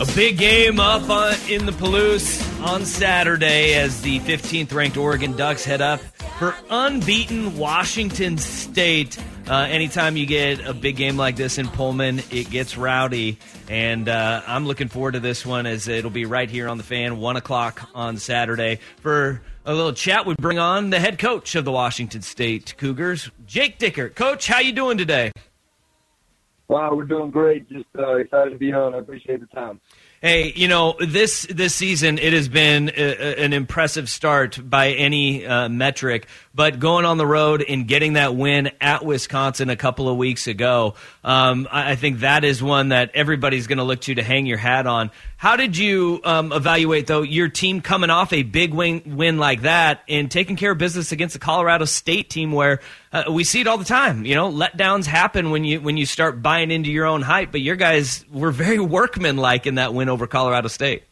A big game up on, in the Palouse on Saturday as the 15th ranked Oregon Ducks head up for unbeaten Washington State. Uh, anytime you get a big game like this in Pullman, it gets rowdy. And uh, I'm looking forward to this one as it'll be right here on the fan, 1 o'clock on Saturday. For a little chat, we bring on the head coach of the Washington State Cougars, Jake Dickert. Coach, how you doing today? Wow, we're doing great. Just uh, excited to be on. I appreciate the time. Hey, you know this this season it has been a, an impressive start by any uh, metric, but going on the road and getting that win at Wisconsin a couple of weeks ago, um, I, I, think that is one that everybody's going to look to to hang your hat on. How did you um, evaluate though your team coming off a big win, win like that and taking care of business against the Colorado State team, where uh, we see it all the time? You know, letdowns happen when you when you start buying into your own hype, but your guys were very workmanlike in that win over Colorado State.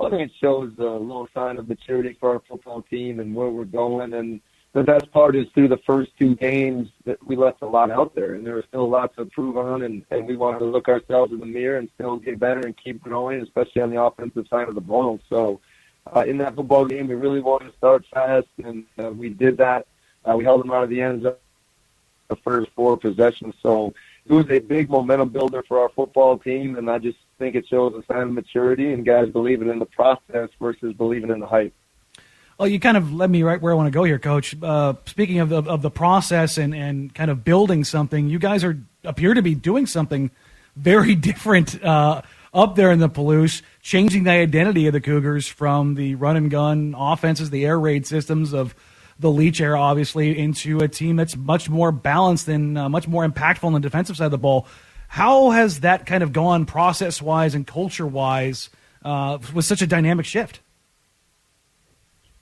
I think it shows a little sign of maturity for our football team and where we're going. And the best part is through the first two games that we left a lot out there, and there was still a lot to improve on. And, and we wanted to look ourselves in the mirror and still get better and keep growing, especially on the offensive side of the ball. So uh, in that football game, we really wanted to start fast, and uh, we did that. Uh, we held them out of the end zone the first four possessions. So it was a big momentum builder for our football team, and I just think it shows a sign of maturity and guys believing in the process versus believing in the hype. Well, you kind of led me right where I want to go here, Coach. Uh, speaking of the, of the process and, and kind of building something, you guys are appear to be doing something very different uh, up there in the Palouse, changing the identity of the Cougars from the run and gun offenses, the air raid systems of the Leach era, obviously, into a team that's much more balanced and uh, much more impactful on the defensive side of the ball. How has that kind of gone process wise and culture wise uh, with such a dynamic shift?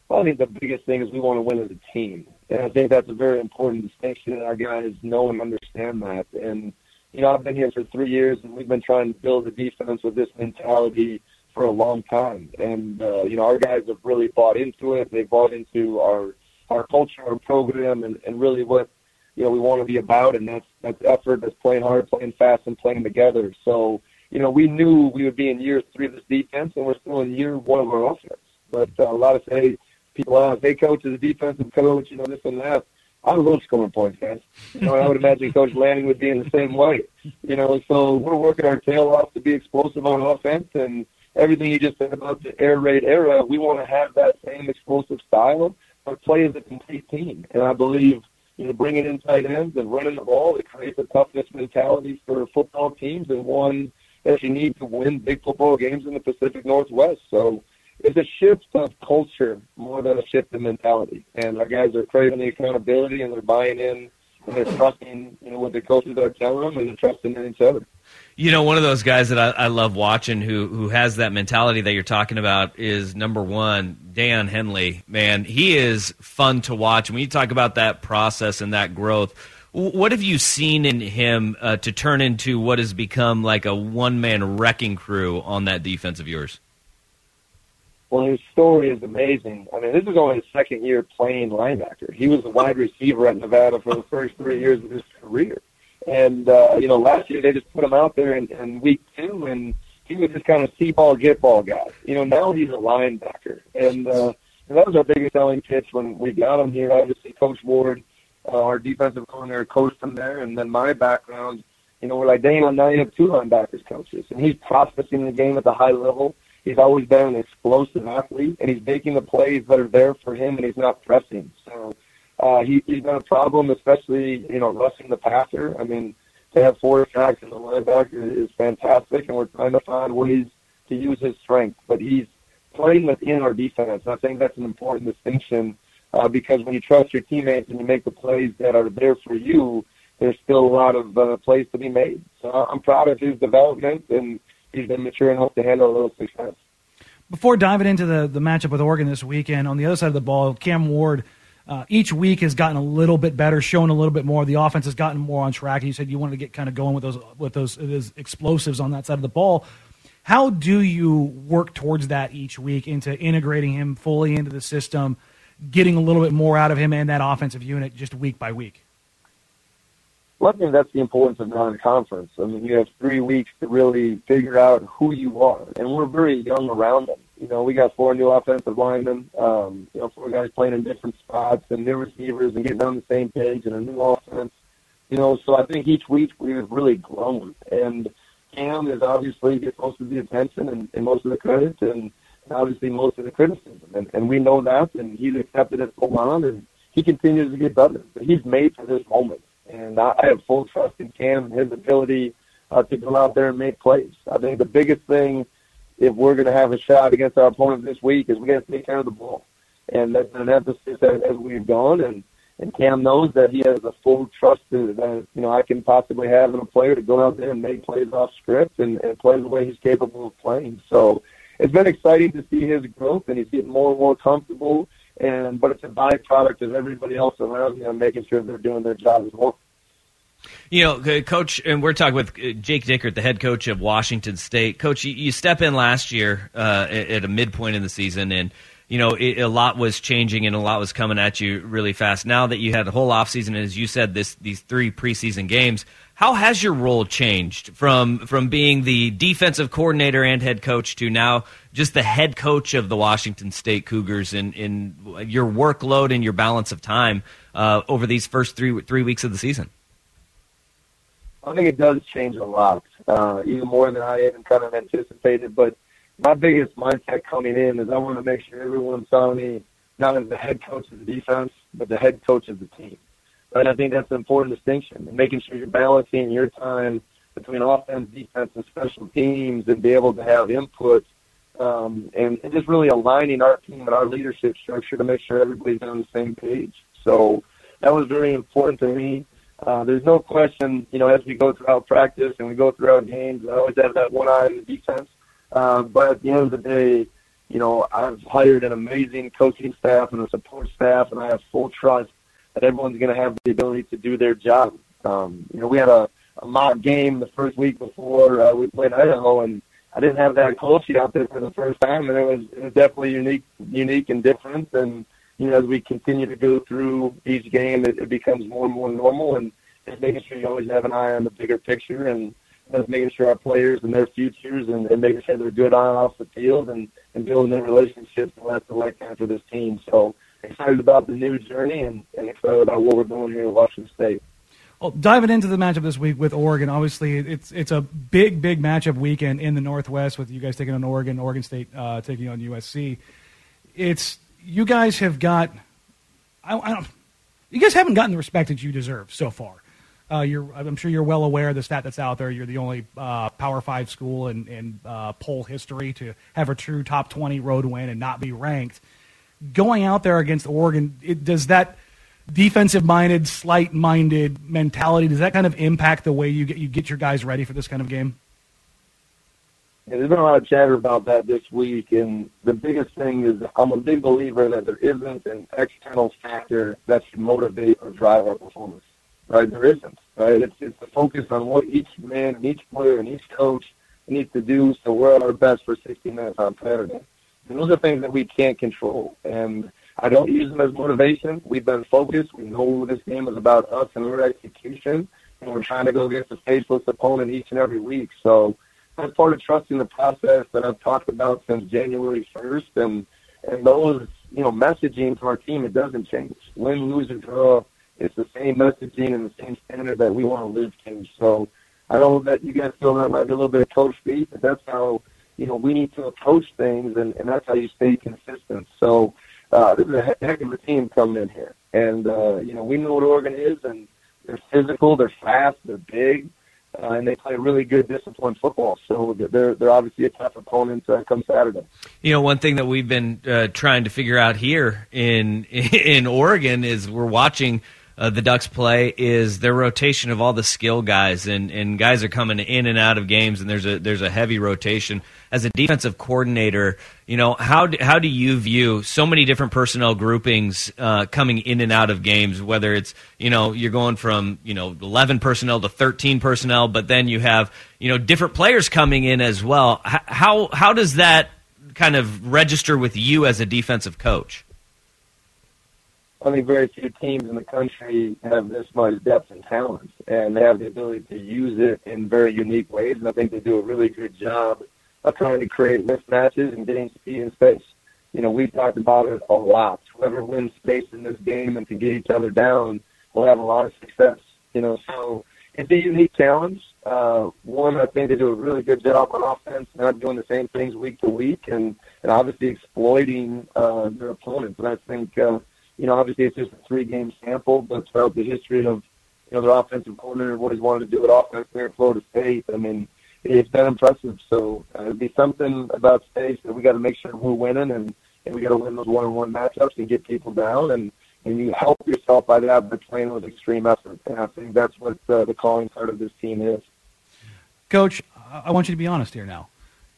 Well, I think the biggest thing is we want to win as a team. And I think that's a very important distinction, and our guys know and understand that. And, you know, I've been here for three years, and we've been trying to build a defense with this mentality for a long time. And, uh, you know, our guys have really bought into it. They've bought into our, our culture, our program, and, and really what you know we want to be about, and that's that's effort, that's playing hard, playing fast, and playing together. So you know we knew we would be in year three of this defense, and we're still in year one of our offense. But uh, a lot of say people ask, "Hey, coach, is a defensive coach, you know this and that." I love scoring points, guys. You know, I would imagine Coach Lanning would be in the same way. You know, so we're working our tail off to be explosive on offense, and everything you just said about the air raid era, we want to have that same explosive style, but play as a complete team. And I believe you know, bringing in tight ends and running the ball. It creates a toughness mentality for football teams and one that you need to win big football games in the Pacific Northwest. So it's a shift of culture more than a shift in mentality. And our guys are craving the accountability and they're buying in and they're trusting, you know, what the coaches are telling them and they're trusting in each other. You know, one of those guys that I, I, love watching who who has that mentality that you're talking about is number one, Daiyan Henley. Man, he is fun to watch. When you talk about that process and that growth, what have you seen in him uh, to turn into what has become like a one man wrecking crew on that defense of yours? Well, his story is amazing. I mean, this is only his second year playing linebacker. He was a wide receiver at Nevada for the first three years of his career. And uh, you know, last year they just put him out there in, in week two, and he was just kind of see ball, get ball guy. You know, now he's a linebacker, and, uh, and that was our biggest selling pitch when we got him here. Obviously, Coach Ward, uh, our defensive coordinator, coached him there, and then my background You know, we're like, dang, now you have two linebackers coaches, and he's processing the game at the high level. He's always been an explosive athlete, and he's making the plays that are there for him, and he's not pressing. So uh, he, he's been a problem, especially you know rushing the passer. I mean, to have four sacks in the linebacker is fantastic, and we're trying to find ways to use his strength. But he's playing within our defense. I think that's an important distinction uh, because when you trust your teammates and you make the plays that are there for you, there's still a lot of uh, plays to be made. So I'm proud of his development, and he's been mature enough to handle a little success. Before diving into the, the matchup with Oregon this weekend, on the other side of the ball, Cam Ward – uh, each week has gotten a little bit better, shown a little bit more. The offense has gotten more on track. and You said you wanted to get kind of going with those with those, those explosives on that side of the ball. How do you work towards that each week into integrating him fully into the system, getting a little bit more out of him and that offensive unit just week by week? I think that's the importance of non-conference. I mean, you have three weeks to really figure out who you are, and we're very young around them. You know, we got four new offensive linemen, um, you know, four guys playing in different spots and new receivers and getting on the same page and a new offense. You know, so I think each week we've really grown. And Cam is obviously gets most of the attention and, and most of the credit and obviously most of the criticism. And, and we know that and he's accepted it full on and he continues to get better. But he's made for this moment. And I, I have full trust in Cam and his ability uh, to go out there and make plays. I think the biggest thing – if we're going to have a shot against our opponent this week is we got to take care of the ball. And that's an emphasis as, as we've gone. And, and Cam knows that he has a full trust that, you know, I can possibly have in a player to go out there and make plays off script and, and play the way he's capable of playing. So it's been exciting to see his growth and he's getting more and more comfortable. And, but it's a byproduct of everybody else around him making sure they're doing their job as well. You know, Coach, and we're talking with uh, Jake Dickert, the head coach of Washington State. Coach, you, you step in last year uh, at a midpoint in the season, and you know it, a lot was changing and a lot was coming at you really fast. Now that you had the whole offseason, and as you said, this these three preseason games, how has your role changed from from being the defensive coordinator and head coach to now just the head coach of the Washington State Cougars in in your workload and your balance of time uh, over these first three three weeks of the season? I think it does change a lot, uh, even more than I even kind of anticipated. But my biggest mindset coming in is I want to make sure everyone's on me not as the head coach of the defense, but the head coach of the team. And I think that's an important distinction, and making sure you're balancing your time between offense, defense, and special teams, and be able to have input, um, and, and just really aligning our team and our leadership structure to make sure everybody's on the same page. So that was very important to me. Uh, there's no question, you know, as we go throughout practice and we go throughout games, I always have that one eye on the defense. Uh, but at the end of the day, you know, I've hired an amazing coaching staff and a support staff, and I have full trust that everyone's going to have the ability to do their job. Um, you know, we had a, a mock game the first week before uh, we played Idaho, and I didn't have that coaching out there for the first time, and it was, it was definitely unique, unique and different. And you know, as we continue to go through each game, it, it becomes more and more normal, and just making sure you always have an eye on the bigger picture, and just making sure our players and their futures, and, and making sure they're good on and off the field, and and building their relationships, and that's the lifetime for this team. So excited about the new journey, and, and excited about what we're doing here in Washington State. Well, diving into the matchup this week with Oregon, obviously it's it's a big, big matchup weekend in the Northwest with you guys taking on Oregon, Oregon State uh, taking on USC. It's you guys have got. I, I, don't. You guys haven't gotten the respect that you deserve so far. Uh, I'm sure you're well aware of the stat that's out there. You're the only uh, Power Five school in, in uh, poll history to have a true top 20 road win and not be ranked. Going out there against Oregon, it, does that defensive-minded, slight-minded mentality does that kind of impact the way you get you get your guys ready for this kind of game? Yeah, there's been a lot of chatter about that this week, and the biggest thing is I'm a big believer that there isn't an external factor that should motivate or drive our performance. Right? There isn't. Right? It's it's the focus on what each man, and each player, and each coach needs to do so we're at our best for 60 minutes on Saturday. Those are things that we can't control. And I don't use them as motivation. We've been focused. We know this game is about us and our execution, and we're trying to go against a faceless opponent each and every week. So that's part of trusting the process that I've talked about since January 1st. And, and those, you know, messaging to our team, it doesn't change. Win, lose, or draw, it's the same messaging and the same standard that we want to live to. So I don't know that you guys feel that might be a little bit of coach speak, but that's how you know we need to approach things, and, and that's how you stay consistent. So uh, this is a heck of a team coming in here, and uh, you know we know what Oregon is, and they're physical, they're fast, they're big, uh, and they play really good disciplined football. So they're they're obviously a tough opponent uh, come Saturday. You know, one thing that we've been uh, trying to figure out here in in Oregon is we're watching uh, the Ducks play is their rotation of all the skill guys, and, and guys are coming in and out of games, and there's a there's a heavy rotation. As a defensive coordinator, you know how do, how do you view so many different personnel groupings uh, coming in and out of games? Whether it's you know you're going from you know 11 personnel to 13 personnel, but then you have you know different players coming in as well. How how does that kind of register with you as a defensive coach? Think very few teams in the country have this much depth and talent, and they have the ability to use it in very unique ways. And I think they do a really good job of trying to create mismatches and getting speed and space. You know, we've talked about it a lot. Whoever wins space in this game and can get each other down will have a lot of success. You know, so it's a unique challenge. Uh, one, I think they do a really good job on offense, not doing the same things week to week, and and obviously exploiting uh, their opponents. And I think. Uh, you know, obviously it's just a three-game sample, but throughout the history of, you know, their offensive coordinator, what he's wanted to do at offense there at Florida State, I mean, it's been impressive. So uh, it'd be something about state that we got to make sure we're winning, and, and we got to win those one-on-one matchups and get people down, and and you help yourself by that by playing with extreme effort. And I think that's what uh, the calling card of this team is. Coach, I want you to be honest here now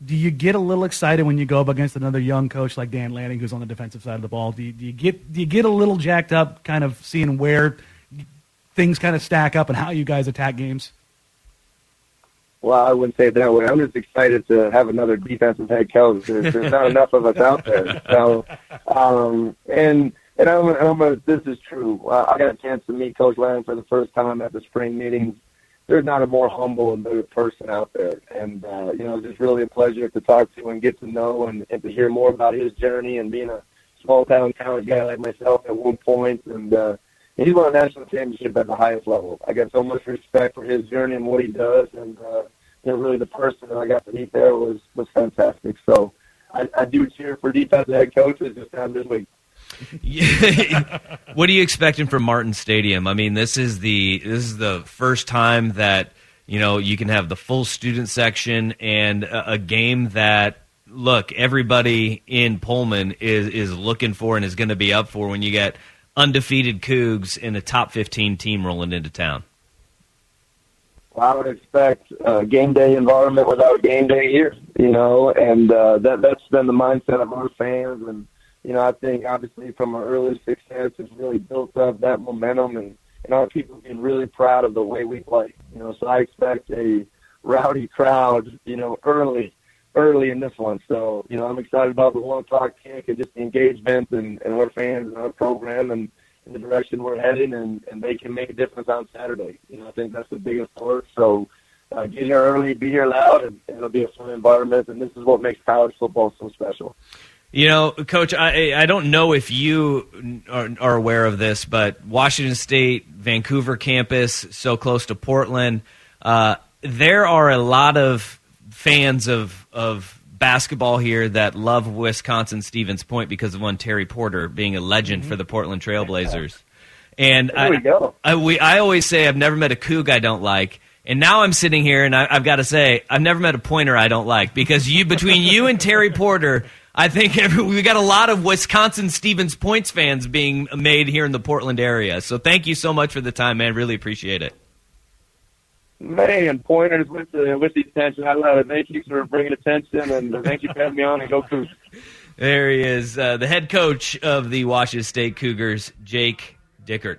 do you get a little excited when you go up against another young coach like Dan Lanning, who's on the defensive side of the ball? Do you, do you get do you get a little jacked up, kind of seeing where things kind of stack up and how you guys attack games? Well, I wouldn't say it that way. I'm just excited to have another defensive head coach. There's, there's not enough of us out there. So, um, and and I'm, I'm a, this is true. Uh, I got a chance to meet Coach Lanning for the first time at the spring meetings there's not a more humble and better person out there. And, uh, you know, it's just really a pleasure to talk to and get to know and, and to hear more about his journey and being a small town talent guy like myself at one point. And, uh, he's won a national championship at the highest level. I got so much respect for his journey and what he does. And, uh, you know, really the person that I got to meet there was, was fantastic. So I, I do cheer for defensive head coaches this time this week. what are you expecting from Martin Stadium? I mean, this is the this is the first time that you know you can have the full student section and a, a game that look everybody in Pullman is is looking for and is going to be up for when you get undefeated Cougs in a top fifteen team rolling into town. Well, I would expect a game day environment without a game day here, you know, and uh, that that's been the mindset of our fans and you know, I think obviously from our early success, it's really built up that momentum, and and our people being really proud of the way we play. You know, so I expect a rowdy crowd. You know, early, early in this one. So you know, I'm excited about the one o'clock kick and just the engagement and and our fans and our program and in the direction we're heading, and and they can make a difference on Saturday. You know, I think that's the biggest part. So. Uh, get here early, be here loud, and it'll be a fun environment. And this is what makes college football so special. You know, Coach, I I don't know if you are, are, aware of this, but Washington State, Vancouver campus, so close to Portland, uh, there are a lot of fans of of basketball here that love Wisconsin Stevens Point because of one Terry Porter being a legend mm-hmm. for the Portland Trailblazers. And there we I, go. I, we, I always say I've never met a Coug I don't like. And now I'm sitting here, and I, have got to say, I've never met a pointer I don't like because you, between you and Terry Porter, I think every, we got a lot of Wisconsin Stevens Points fans being made here in the Portland area. So thank you so much for the time, man. Really appreciate it. Man, pointers with the with the attention. I love it. Thank you for bringing attention, and thank you for having me on. And go Cougs. There he is, uh, the head coach of the Washington State Cougars, Jake Dickert.